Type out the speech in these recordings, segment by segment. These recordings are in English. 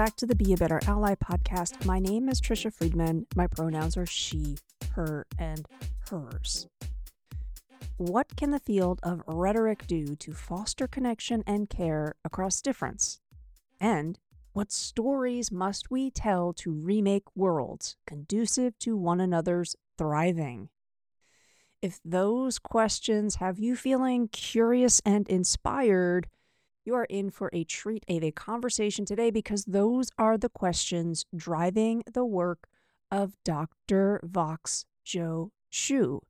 Back to the Be a Better Ally podcast. My name is Tricia Friedman. My pronouns are she, her, and hers. What can the field of rhetoric do to foster connection and care across difference? And what stories must we tell to remake worlds conducive to one another's thriving? If those questions have you feeling curious and inspired, you are in for a treat of a conversation today because those are the questions driving the work of Dr. Vox Jo Hsu.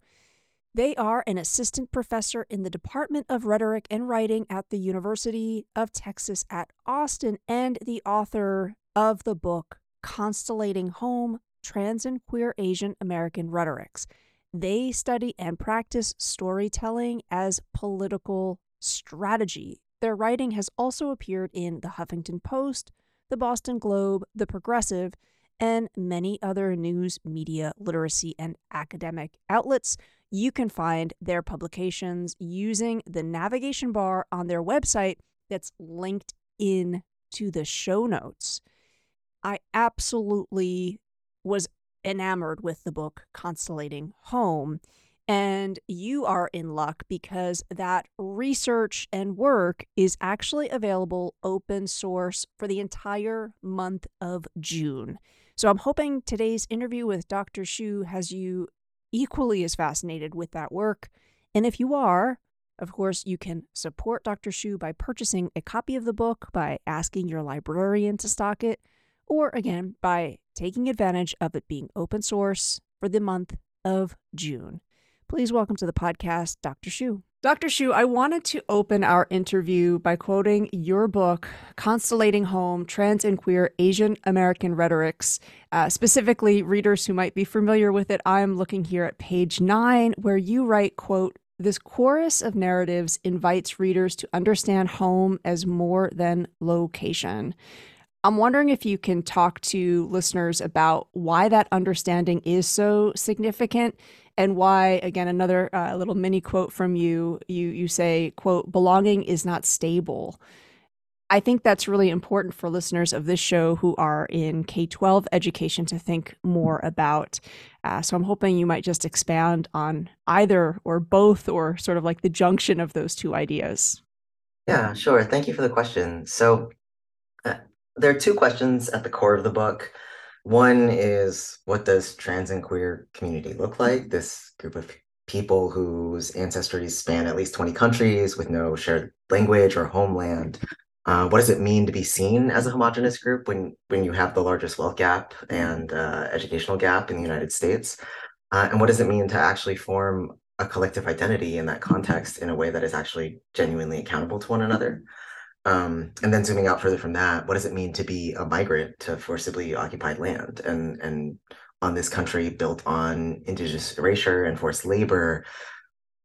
They are an assistant professor in the Department of Rhetoric and Writing at the University of Texas at Austin and the author of the book Constellating Home Trans and Queer Asian American Rhetorics. They study and practice storytelling as political strategy their writing has also appeared in The Huffington Post, The Boston Globe, The Progressive, and many other news, media, literacy, and academic outlets. You can find their publications using the navigation bar on their website that's linked in to the show notes. I absolutely was enamored with the book Constellating Home. And you are in luck because that research and work is actually available open source for the entire month of June. So I'm hoping today's interview with Dr. Hsu has you equally as fascinated with that work. And if you are, of course, you can support Dr. Hsu by purchasing a copy of the book, by asking your librarian to stock it, or again, by taking advantage of it being open source for the month of June. Please welcome to the podcast, Dr. Hsu. Dr. Hsu, I wanted to open our interview by quoting your book, Constellating Home Trans and Queer Asian American Rhetorics. Uh, specifically, readers who might be familiar with it, I'm looking here at page nine, where you write, quote, this chorus of narratives invites readers to understand home as more than location. I'm wondering if you can talk to listeners about why that understanding is so significant and why again another uh, little mini quote from you you you say quote belonging is not stable. I think that's really important for listeners of this show who are in k-12 education to think more about uh, so i'm hoping you might just expand on either or both or sort of like the junction of those two ideas. Yeah sure. Thank you for the question. So there are two questions at the core of the book one is what does trans and queer community look like? This group of people whose ancestries span at least 20 countries with no shared language or homeland. Uh, what does it mean to be seen as a homogenous group when when you have the largest wealth gap and uh, educational gap in the United States? Uh, and what does it mean to actually form a collective identity in that context in a way that is actually genuinely accountable to one another? Um, and then zooming out further from that, what does it mean to be a migrant to forcibly occupied land and and on this country built on indigenous erasure and forced labor?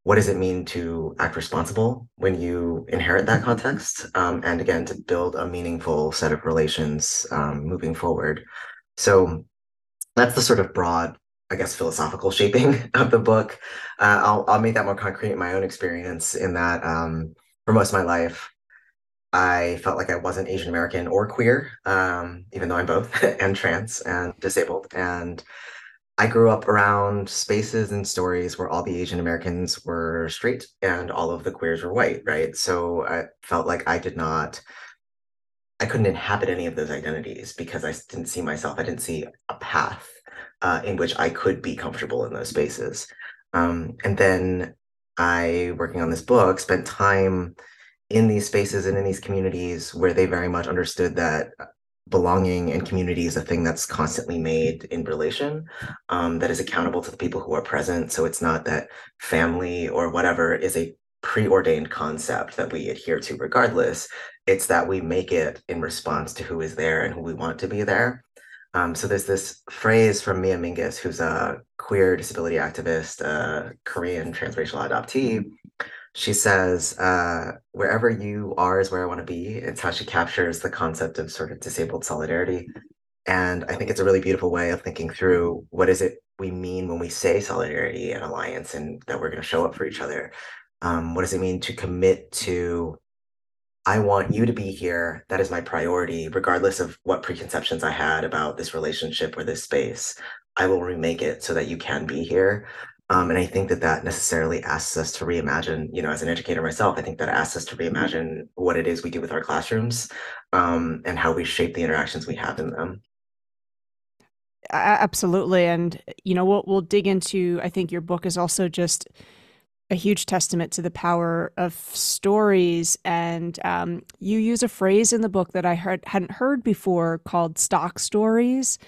What does it mean to act responsible when you inherit that context? Um, and again, to build a meaningful set of relations um, moving forward. So that's the sort of broad I guess philosophical shaping of the book. Uh, I'll I'll make that more concrete in my own experience. In that, um, for most of my life, I felt like I wasn't Asian American or queer, um, even though I'm both, and trans and disabled. And I grew up around spaces and stories where all the Asian Americans were straight and all of the queers were white, right? So I felt like I did not, I couldn't inhabit any of those identities because I didn't see myself, I didn't see a path uh, in which I could be comfortable in those spaces. Um, and then I, working on this book, spent time in these spaces and in these communities where they very much understood that belonging and community is a thing that's constantly made in relation um, that is accountable to the people who are present. So it's not that family or whatever is a preordained concept that we adhere to regardless. It's that we make it in response to who is there and who we want to be there. Um, so there's this phrase from Mia Mingus, who's a queer disability activist, Korean transracial adoptee, she says, uh, wherever you are is where I want to be. It's how she captures the concept of sort of disabled solidarity. And I think it's a really beautiful way of thinking through what is it we mean when we say solidarity and alliance and that we're going to show up for each other. Um, what does it mean to commit to I want you to be here. That is my priority, regardless of what preconceptions I had about this relationship or this space. I will remake it so that you can be here. Um, and I think that that necessarily asks us to reimagine, you know, as an educator myself, I think that asks us to reimagine what it is we do with our classrooms um, and how we shape the interactions we have in them. Absolutely. And, you know, we'll, we'll dig into, I think your book is also just a huge testament to the power of stories. And um, you use a phrase in the book that I heard, hadn't heard before called stock stories.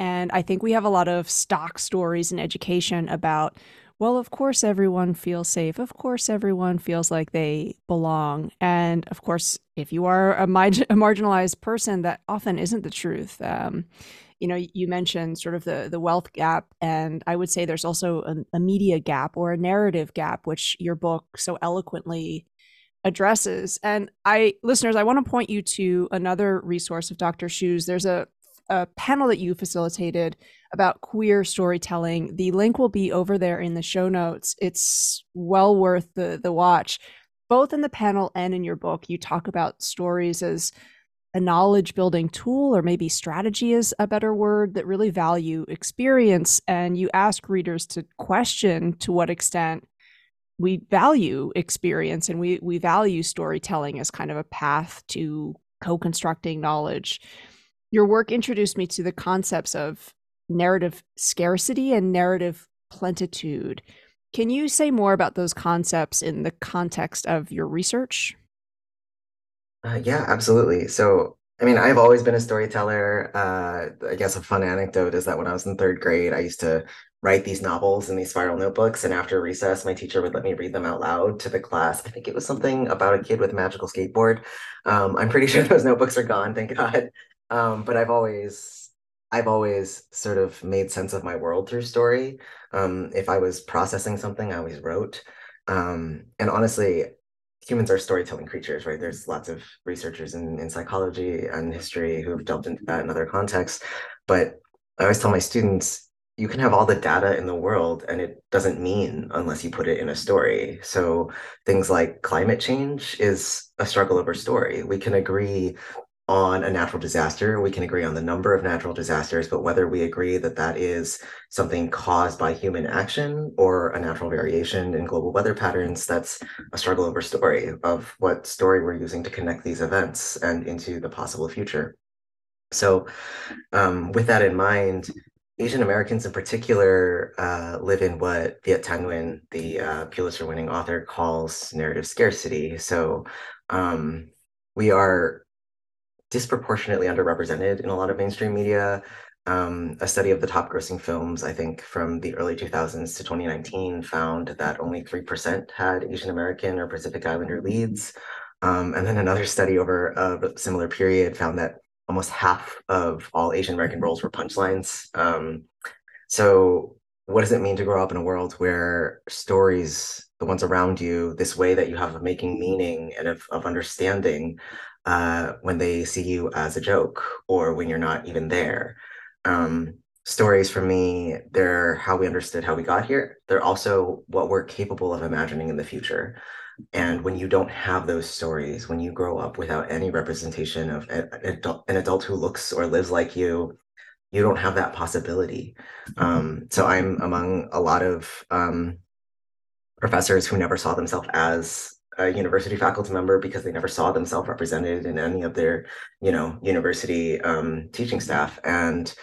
And I think we have a lot of stock stories in education about, well, of course, everyone feels safe. Of course, everyone feels like they belong. And of course, if you are a, a marginalized person, that often isn't the truth. Um, you know you mentioned sort of the the wealth gap and i would say there's also a, a media gap or a narrative gap which your book so eloquently addresses and i listeners i want to point you to another resource of dr Hsu's. there's a, a panel that you facilitated about queer storytelling. The link will be over there in the show notes. It's well worth the the watch. Both in the panel and in your book you talk about stories as a knowledge building tool or maybe strategy is a better word that really value experience. And you ask readers to question to what extent we value experience and we we value storytelling as kind of a path to co-constructing knowledge your work introduced me to the concepts of narrative scarcity and narrative plentitude can you say more about those concepts in the context of your research uh, yeah, absolutely. So, I mean, I've always been a storyteller. Uh, I guess a fun anecdote is that when I was in third grade, I used to write these novels in these spiral notebooks. And after recess, my teacher would let me read them out loud to the class. I think it was something about a kid with a magical skateboard. Um, I'm pretty sure those notebooks are gone, thank God. Um, but I've always, I've always sort of made sense of my world through story. Um, if I was processing something, I always wrote. Um, and honestly, humans are storytelling creatures, right? There's lots of researchers in, in psychology and history who have delved into that in other contexts. But I always tell my students, you can have all the data in the world and it doesn't mean unless you put it in a story. So things like climate change is a struggle over story. We can agree on a natural disaster. We can agree on the number of natural disasters, but whether we agree that that is something caused by human action or a natural variation in global weather patterns, that's a struggle over story of what story we're using to connect these events and into the possible future. So, um, with that in mind, Asian Americans in particular uh, live in what Viet Thanh Nguyen, the uh, Pulitzer winning author, calls narrative scarcity. So, um, we are disproportionately underrepresented in a lot of mainstream media. Um, a study of the top grossing films, I think from the early 2000s to 2019, found that only 3% had Asian American or Pacific Islander leads. Um, and then another study over a similar period found that almost half of all Asian American roles were punchlines. Um, so, what does it mean to grow up in a world where stories, the ones around you, this way that you have of making meaning and of, of understanding, uh, when they see you as a joke or when you're not even there. Um, stories for me, they're how we understood how we got here. They're also what we're capable of imagining in the future. And when you don't have those stories, when you grow up without any representation of an adult, an adult who looks or lives like you, you don't have that possibility. Um, so I'm among a lot of um, professors who never saw themselves as a university faculty member because they never saw themselves represented in any of their, you know, university um, teaching staff, and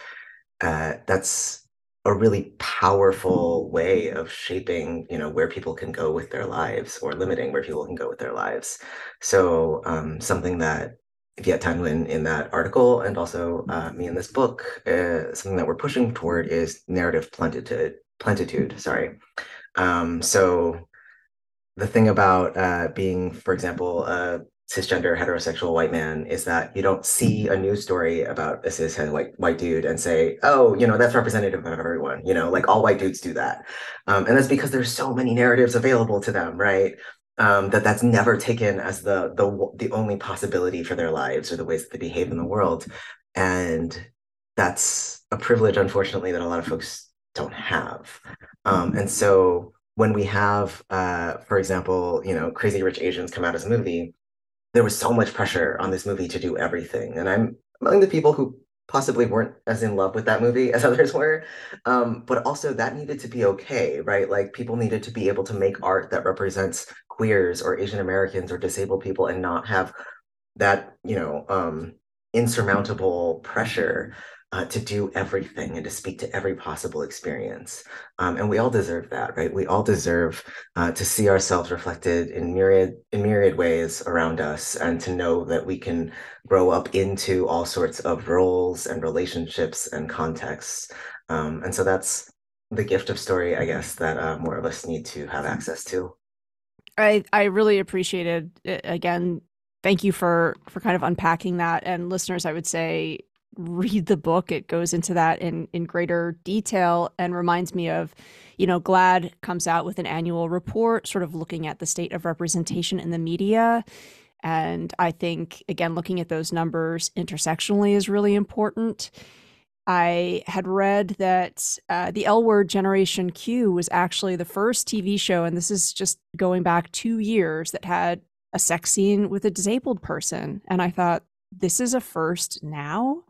uh, that's a really powerful way of shaping, you know, where people can go with their lives or limiting where people can go with their lives. So um, something that Viet Nguyen in that article and also uh, me in this book, uh, something that we're pushing toward is narrative plentitude. Plentitude, sorry. Um, so the thing about uh, being, for example, a cisgender heterosexual white man is that you don't see a news story about a cis white white dude and say, oh, you know, that's representative of everyone. You know, like all white dudes do that, um, and that's because there's so many narratives available to them, right? Um, that that's never taken as the the the only possibility for their lives or the ways that they behave in the world, and that's a privilege, unfortunately, that a lot of folks don't have, um, and so when we have, uh, for example, you know, Crazy Rich Asians come out as a movie, there was so much pressure on this movie to do everything. And I'm among the people who possibly weren't as in love with that movie as others were. Um, but also that needed to be okay, right? Like people needed to be able to make art that represents queers or Asian Americans or disabled people and not have that, you know, um, insurmountable pressure uh, to do everything and to speak to every possible experience. Um, and we all deserve that, right? We all deserve uh, to see ourselves reflected in myriad in myriad ways around us, and to know that we can grow up into all sorts of roles and relationships and contexts. Um, and so that's the gift of story, I guess, that uh, more of us need to have access to. I I really appreciated it. again. Thank you for for kind of unpacking that. And listeners, I would say read the book. It goes into that in in greater detail and reminds me of, you know, GLAAD comes out with an annual report, sort of looking at the state of representation in the media. And I think again, looking at those numbers intersectionally is really important. I had read that uh, the L Word Generation Q was actually the first TV show, and this is just going back two years, that had a sex scene with a disabled person. And I thought, this is a first now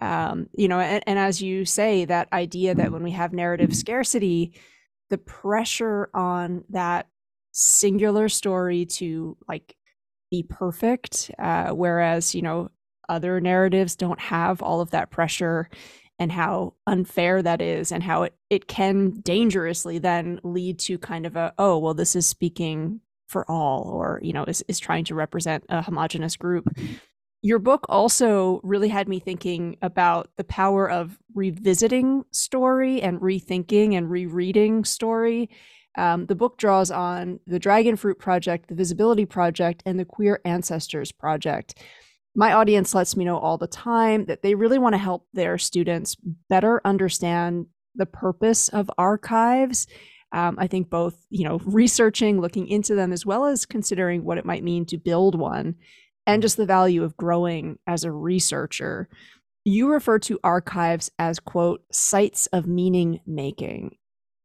um, you know and, and as you say that idea that when we have narrative scarcity the pressure on that singular story to like be perfect uh, whereas you know other narratives don't have all of that pressure and how unfair that is and how it, it can dangerously then lead to kind of a oh well this is speaking for all or you know is, is trying to represent a homogenous group your book also really had me thinking about the power of revisiting story and rethinking and rereading story. Um, the book draws on the Dragon Fruit Project, the Visibility Project, and the Queer Ancestors Project. My audience lets me know all the time that they really want to help their students better understand the purpose of archives. Um, I think both, you know, researching, looking into them, as well as considering what it might mean to build one and just the value of growing as a researcher. You refer to archives as, quote, sites of meaning making.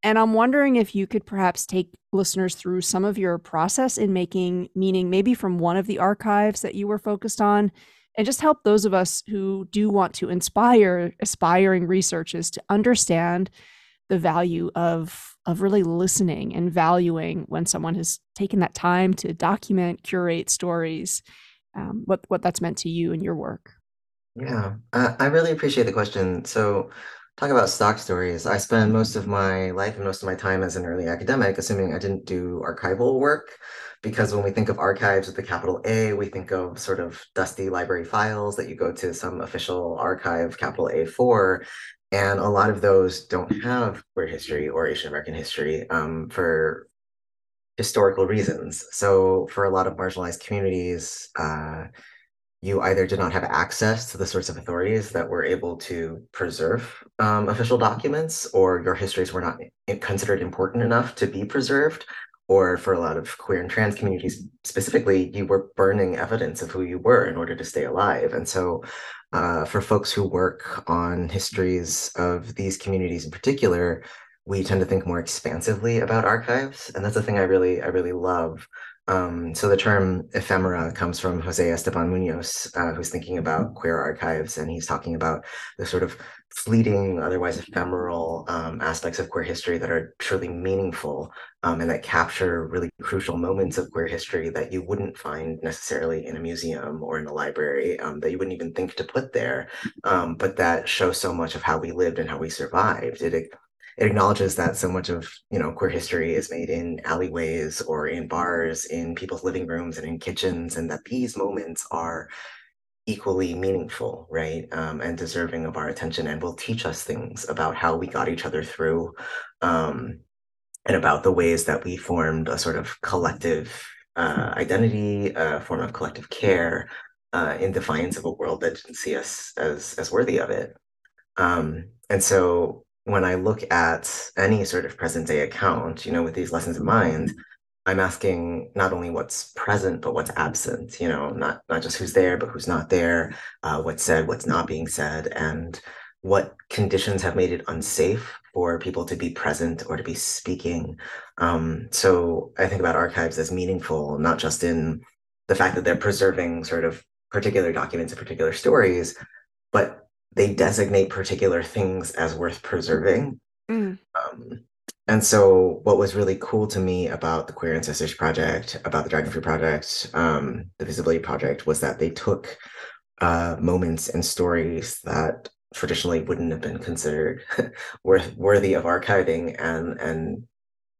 And I'm wondering if you could perhaps take listeners through some of your process in making meaning, maybe from one of the archives that you were focused on, and just help those of us who do want to inspire aspiring researchers to understand the value of of really listening and valuing when someone has taken that time to document, curate stories, um, what what that's meant to you and your work. Yeah, I, I really appreciate the question. So, talk about stock stories. I spend most of my life and most of my time as an early academic assuming I didn't do archival work because when we think of archives with the capital A, we think of sort of dusty library files that you go to some official archive, capital A for. And a lot of those don't have queer history or Asian American history um, for historical reasons. So for a lot of marginalized communities, uh, you either did not have access to the sorts of authorities that were able to preserve um, official documents, or your histories were not considered important enough to be preserved, or for a lot of queer and trans communities specifically, you were burning evidence of who you were in order to stay alive. And so, uh, for folks who work on histories of these communities in particular, we tend to think more expansively about archives and that's the thing i really i really love. Um, so the term ephemera comes from jose esteban munoz uh, who's thinking about queer archives and he's talking about the sort of fleeting otherwise ephemeral um, aspects of queer history that are truly meaningful um, and that capture really crucial moments of queer history that you wouldn't find necessarily in a museum or in a library um, that you wouldn't even think to put there. Um, but that show so much of how we lived and how we survived. It it acknowledges that so much of you know queer history is made in alleyways or in bars in people's living rooms and in kitchens and that these moments are equally meaningful right um, and deserving of our attention and will teach us things about how we got each other through um, and about the ways that we formed a sort of collective uh, identity a form of collective care uh, in defiance of a world that didn't see us as as worthy of it. Um, and so when I look at any sort of present day account, you know, with these lessons in mind, I'm asking not only what's present but what's absent. You know, not not just who's there but who's not there, uh, what's said, what's not being said, and what conditions have made it unsafe for people to be present or to be speaking. Um, so I think about archives as meaningful, not just in the fact that they're preserving sort of particular documents and particular stories, but they designate particular things as worth preserving. Mm. Um, and so, what was really cool to me about the Queer Ancestors Project, about the Dragonfruit Project, um, the Visibility Project, was that they took uh, moments and stories that traditionally wouldn't have been considered worth, worthy of archiving and and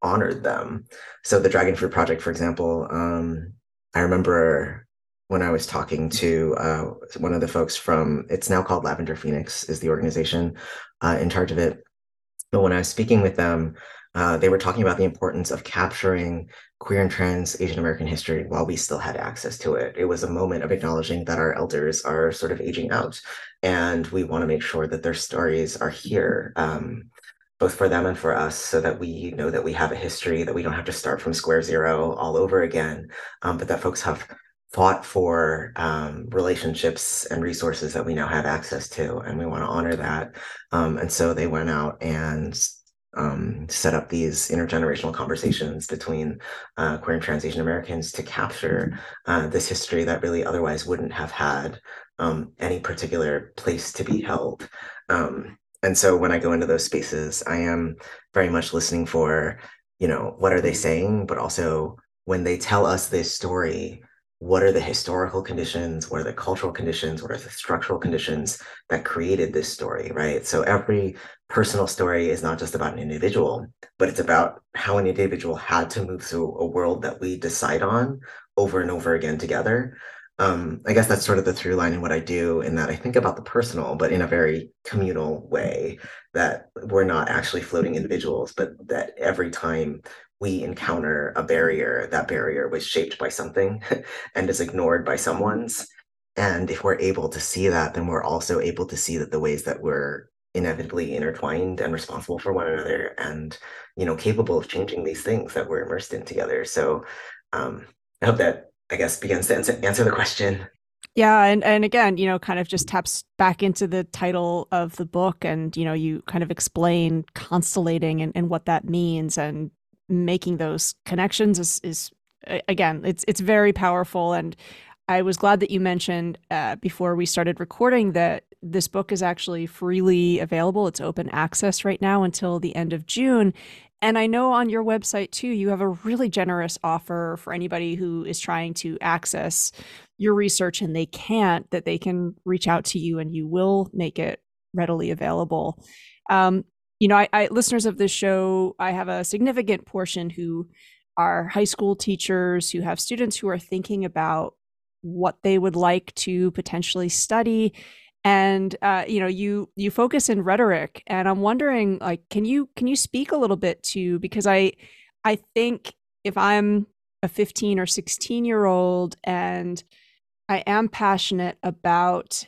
honored them. So, the Dragonfruit Project, for example, um, I remember when I was talking to uh, one of the folks from it's now called Lavender Phoenix is the organization uh, in charge of it. But when I was speaking with them, uh, they were talking about the importance of capturing queer and trans Asian American history while we still had access to it. It was a moment of acknowledging that our elders are sort of aging out, and we want to make sure that their stories are here. Um, both for them and for us, so that we know that we have a history, that we don't have to start from square zero all over again, um, but that folks have fought for um, relationships and resources that we now have access to, and we want to honor that. Um, and so they went out and um, set up these intergenerational conversations between uh, queer and trans Asian Americans to capture uh, this history that really otherwise wouldn't have had um, any particular place to be held. Um, and so when I go into those spaces, I am very much listening for, you know, what are they saying, but also when they tell us this story, what are the historical conditions? What are the cultural conditions? What are the structural conditions that created this story right? So every personal story is not just about an individual but it's about how an individual had to move through a world that we decide on over and over again together. Um, i guess that's sort of the through line in what i do in that i think about the personal but in a very communal way that we're not actually floating individuals but that every time we encounter a barrier, that barrier was shaped by something and is ignored by someone's. And if we're able to see that, then we're also able to see that the ways that we're inevitably intertwined and responsible for one another and, you know, capable of changing these things that we're immersed in together. So um, I hope that, I guess, begins to answer, the question. Yeah, and and again, you know, kind of just taps back into the title of the book, and you know, you kind of explain constellating and, and what that means, and making those connections is, is again it's it's very powerful. And i was glad that you mentioned uh, before we started recording that this book is actually freely available. It's open access right now until the end of june. And i know on your website too you have a really generous offer for anybody who is trying to access your research and they can't that they can reach out to you and you will make it readily available. Um, you know, I, I listeners of this show, I have a significant portion who are high school teachers who have students who are thinking about what they would like to potentially study. And uh, you know you you focus in rhetoric and i'm wondering like can you can you speak a little bit to because i i think if i'm a 15 or 16 year old and i am passionate about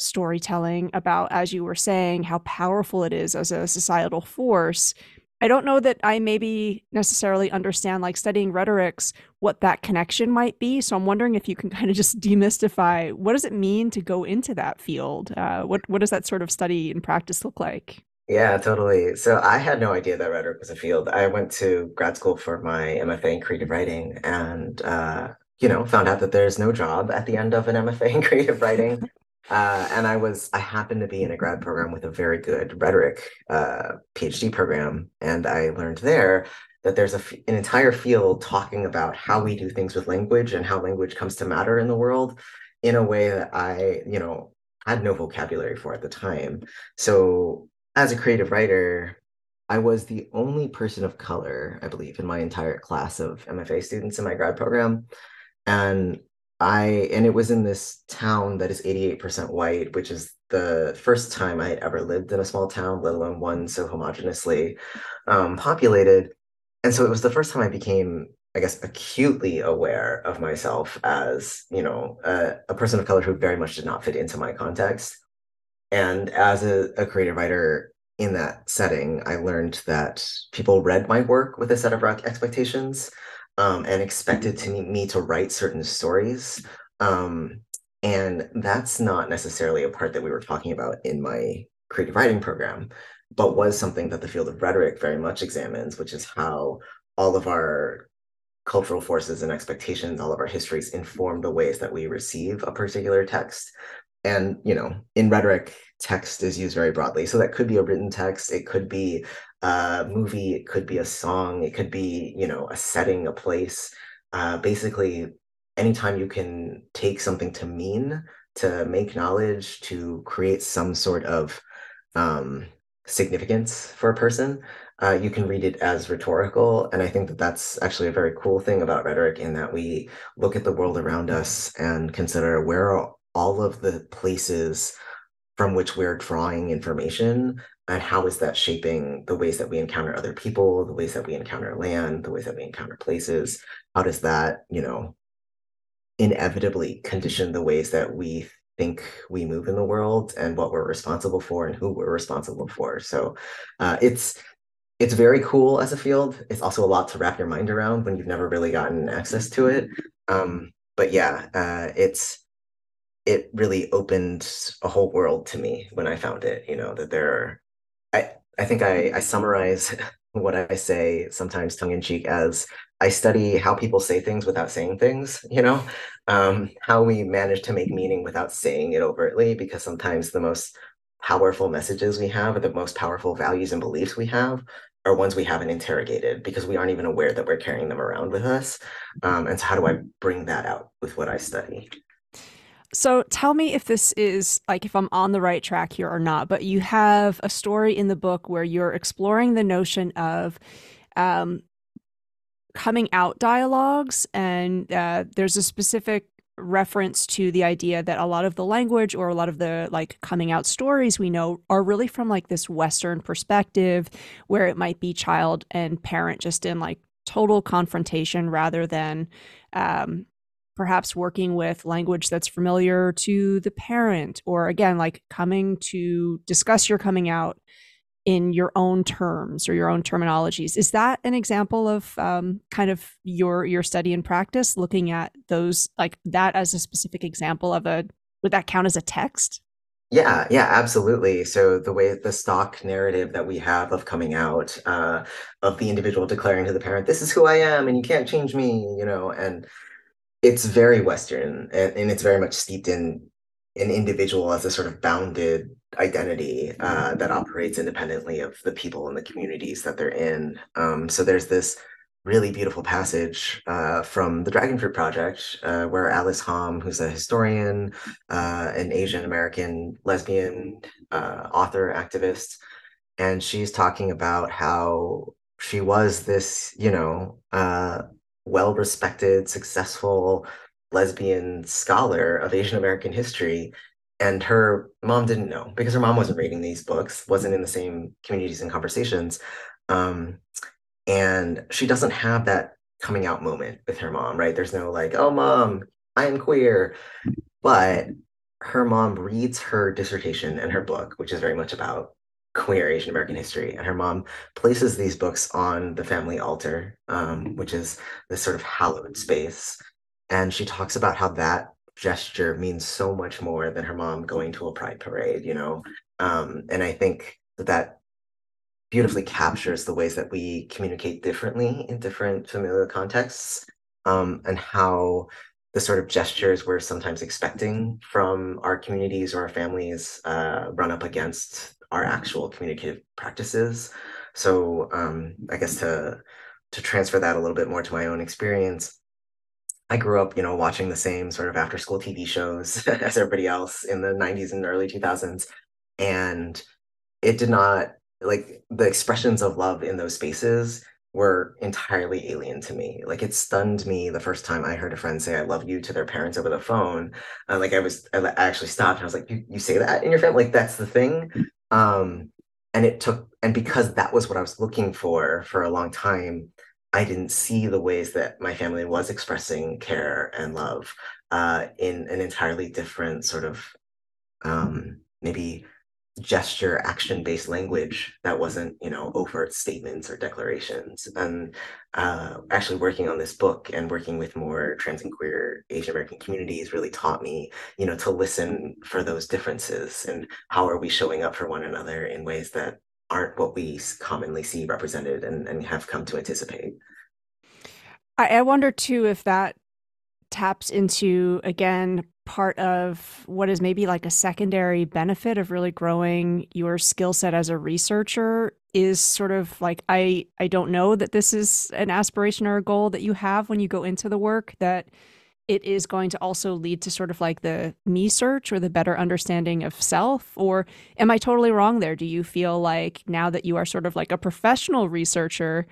storytelling about, as you were saying, how powerful it is as a societal force. I don't know that I maybe necessarily understand, like studying rhetorics, what that connection might be. So I'm wondering if you can kind of just demystify what does it mean to go into that field? Uh, what what does that sort of study and practice look like? Yeah, totally. So I had no idea that rhetoric was a field. I went to grad school for my MFA in creative writing, and uh, you know, found out that there's no job at the end of an MFA in creative writing. Uh, and I was, I happened to be in a grad program with a very good rhetoric uh, PhD program. And I learned there that there's a, an entire field talking about how we do things with language and how language comes to matter in the world in a way that I, you know, had no vocabulary for at the time. So as a creative writer, I was the only person of color, I believe, in my entire class of MFA students in my grad program. And I and it was in this town that is 88% white, which is the first time I had ever lived in a small town, let alone one so homogeneously um, populated. And so it was the first time I became, I guess, acutely aware of myself as, you know, a, a person of color who very much did not fit into my context. And as a, a creative writer in that setting, I learned that people read my work with a set of expectations um, and expected to me to write certain stories. Um, and that's not necessarily a part that we were talking about in my creative writing program, but was something that the field of rhetoric very much examines, which is how all of our cultural forces and expectations, all of our histories inform the ways that we receive a particular text. And, you know, in rhetoric, text is used very broadly. So that could be a written text, it could be a movie, it could be a song, it could be, you know, a setting, a place. Uh, basically, anytime you can take something to mean, to make knowledge, to create some sort of um, significance for a person, uh, you can read it as rhetorical. And I think that that's actually a very cool thing about rhetoric in that we look at the world around us and consider where all of the places from which we're drawing information and how is that shaping the ways that we encounter other people the ways that we encounter land the ways that we encounter places? How does that you know inevitably condition the ways that we think we move in the world and what we're responsible for and who we're responsible for? So uh, it's it's very cool as a field. It's also a lot to wrap your mind around when you've never really gotten access to it. Um, but yeah uh, it's it really opened a whole world to me when I found it. You know that there, are, I I think I I summarize what I say sometimes tongue in cheek as I study how people say things without saying things. You know, um, how we manage to make meaning without saying it overtly, because sometimes the most powerful messages we have or the most powerful values and beliefs we have are ones we haven't interrogated because we aren't even aware that we're carrying them around with us. Um, and so, how do I bring that out with what I study? So tell me if this is like if I'm on the right track here or not. But you have a story in the book where you're exploring the notion of um, coming out dialogues, and uh, there's a specific reference to the idea that a lot of the language or a lot of the like coming out stories we know are really from like this western perspective where it might be child and parent just in like total confrontation rather than um, perhaps working with language that's familiar to the parent, or again, like coming to discuss your coming out in your own terms or your own terminologies. Is that an example of um, kind of your your study and practice, looking at those like that as a specific example of a would that count as a text? Yeah, yeah, absolutely. So the way the stock narrative that we have of coming out, uh, of the individual declaring to the parent, "This is who I am, and you can't change me," you know, and it's very Western and, and it's very much steeped in an individual as a sort of bounded identity uh, that operates independently of the people and the communities that they're in. Um, so there's this really beautiful passage uh, from the Dragonfruit Project uh, where Alice Hom, who's a historian, uh, an Asian American lesbian uh, author, activist, and she's talking about how she was this, you know, uh, well respected, successful lesbian scholar of Asian American history. And her mom didn't know because her mom wasn't reading these books, wasn't in the same communities and conversations. Um, and she doesn't have that coming out moment with her mom, right? There's no like, oh, mom, I'm queer. But her mom reads her dissertation and her book, which is very much about queer Asian American history. And her mom places these books on the family altar, um, which is this sort of hallowed space. And she talks about how that gesture means so much more than her mom going to a pride parade, you know? Um, and I think that that beautifully captures the ways that we communicate differently in different familial contexts um, and how the sort of gestures we're sometimes expecting from our communities or our families uh, run up against our actual communicative practices. So um, I guess to to transfer that a little bit more to my own experience, I grew up, you know, watching the same sort of after school TV shows as everybody else in the 90s and early 2000s. And it did not like the expressions of love in those spaces were entirely alien to me. Like it stunned me the first time I heard a friend say "I love you" to their parents over the phone. Uh, like I was, I actually stopped and I was like, "You, you say that in your family? Like that's the thing." Um, and it took, and because that was what I was looking for for a long time, I didn't see the ways that my family was expressing care and love uh, in an entirely different sort of um, maybe gesture action based language that wasn't you know overt statements or declarations. And uh, actually working on this book and working with more trans and queer asian american communities really taught me you know to listen for those differences and how are we showing up for one another in ways that aren't what we commonly see represented and, and have come to anticipate. I, I wonder too if that taps into again part of what is maybe like a secondary benefit of really growing your skill set as a researcher is sort of like I I don't know that this is an aspiration or a goal that you have when you go into the work that it is going to also lead to sort of like the me search or the better understanding of self or am I totally wrong there? Do you feel like now that you are sort of like a professional researcher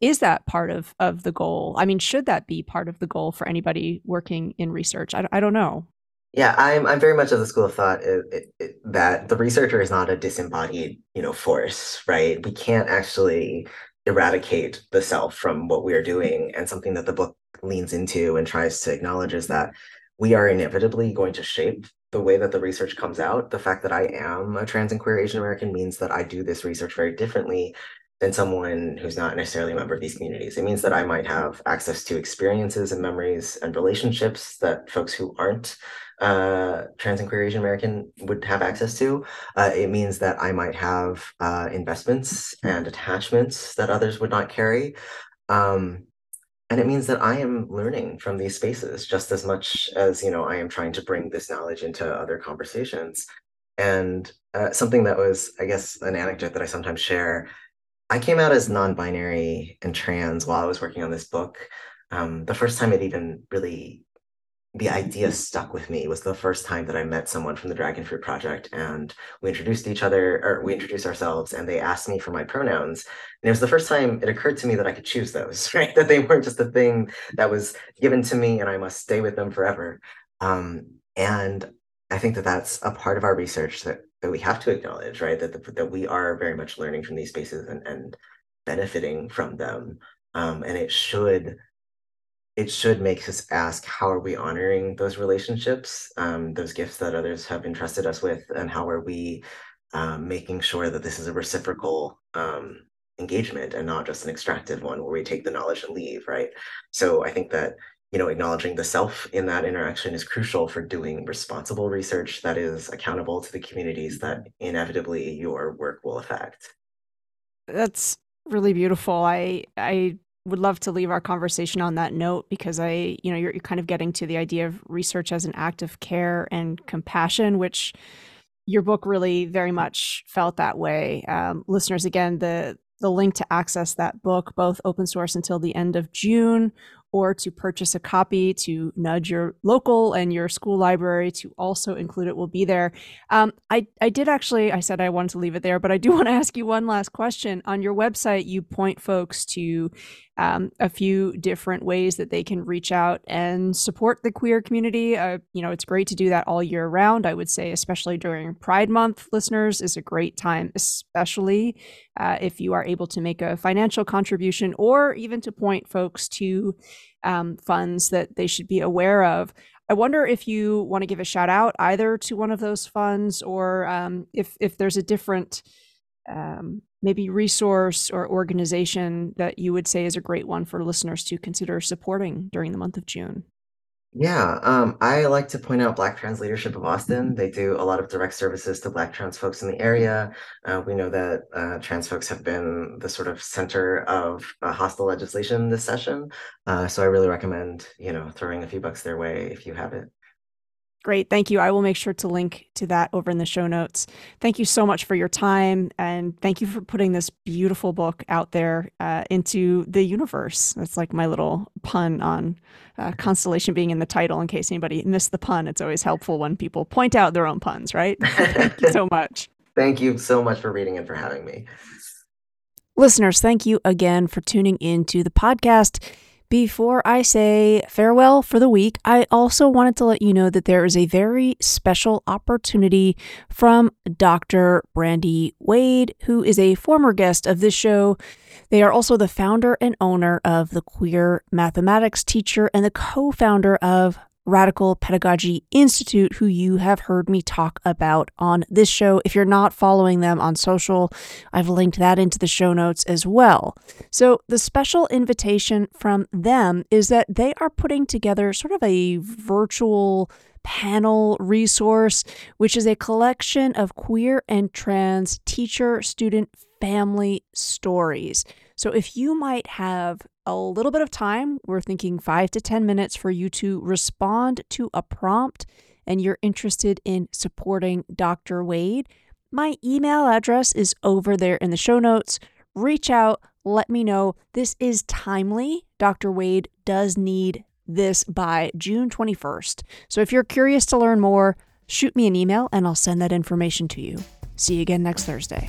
is that part of of the goal? I mean should that be part of the goal for anybody working in research? I, I don't know. Yeah i'm i'm very much of the school of thought it, it, it, that the researcher is not a disembodied you know force right? We can't actually eradicate the self from what we are doing and something that the book leans into and tries to acknowledge is that we are inevitably going to shape the way that the research comes out. The fact that i am a trans and queer asian american means that i do this research very differently than someone who's not necessarily a member of these communities. It means that I might have access to experiences and memories and relationships that folks who aren't uh, trans and queer Asian American would have access to. Uh, it means that I might have uh, investments and attachments that others would not carry. Um, and it means that I am learning from these spaces just as much as you know I am trying to bring this knowledge into other conversations. And uh, something that was, I guess, an anecdote that I sometimes share I came out as non-binary and trans while I was working on this book. Um, the first time it even really the idea stuck with me was the first time that I met someone from the Dragon Fruit Project and we introduced each other or we introduced ourselves and they asked me for my pronouns. And it was the first time it occurred to me that I could choose those, right? That they weren't just a thing that was given to me and I must stay with them forever. Um, and I think that that's a part of our research that that we have to acknowledge, right? That the, that we are very much learning from these spaces and, and benefiting from them. Um, and it should it should make us ask how are we honoring those relationships, um, those gifts that others have entrusted us with, and how are we um, making sure that this is a reciprocal um, engagement and not just an extractive one where we take the knowledge and leave, right? So I think that you know, acknowledging the self in that interaction is crucial for doing responsible research that is accountable to the communities that inevitably your work will affect. That's really beautiful. I I would love to leave our conversation on that note because I, you know, you're, you're kind of getting to the idea of research as an act of care and compassion, which your book really very much felt that way. Um, listeners, again, the the link to access that book, both open source until the end of June or to purchase a copy to nudge your local and your school library to also include it will be there. Um, I, I did actually, I said I wanted to leave it there, but I do want to ask you one last question. On your website, you point folks to um, a few different ways that they can reach out and support the queer community. Uh, you know, it's great to do that all year round. I would say, especially during Pride Month, listeners is a great time, especially uh, if you are able to make a financial contribution or even to point folks to um, funds that they should be aware of. I wonder if you want to give a shout out either to one of those funds or um, if if there's a different um, maybe resource or organization that you would say is a great one for listeners to consider supporting during the month of June. Yeah, um, I like to point out Black Trans Leadership of Austin. They do a lot of direct services to Black trans folks in the area. Uh, we know that uh, trans folks have been the sort of center of uh, hostile legislation this session. Uh, so I really recommend, you know, throwing a few bucks their way if you have it. Great. Thank you. I will make sure to link to that over in the show notes. Thank you so much for your time. And thank you for putting this beautiful book out there uh, into the universe. That's like my little pun on uh, constellation being in the title in case anybody missed the pun. It's always helpful when people point out their own puns, right? thank you so much. Thank you so much for reading and for having me. Listeners, thank you again for tuning in to the podcast. Before I say farewell for the week, I also wanted to let you know that there is a very special opportunity from Dr. Brandy Waid, who is a former guest of this show. They are also the founder and owner of the Queer Mathematics Teacher and the co founder of Radical Pedagogy Institute, who you have heard me talk about on this show. If you're not following them on social, I've linked that into the show notes as well. So, the special invitation from them is that they are putting together sort of a virtual panel resource, which is a collection of queer and trans teacher student family stories. So, if you might have a little bit of time. We're thinking five to 10 minutes for you to respond to a prompt and you're interested in supporting Dr. Waid. My email address is over there in the show notes. Reach out, let me know. This is timely. Dr. Waid does need this by June 21st. So if you're curious to learn more, shoot me an email and I'll send that information to you. See you again next Thursday.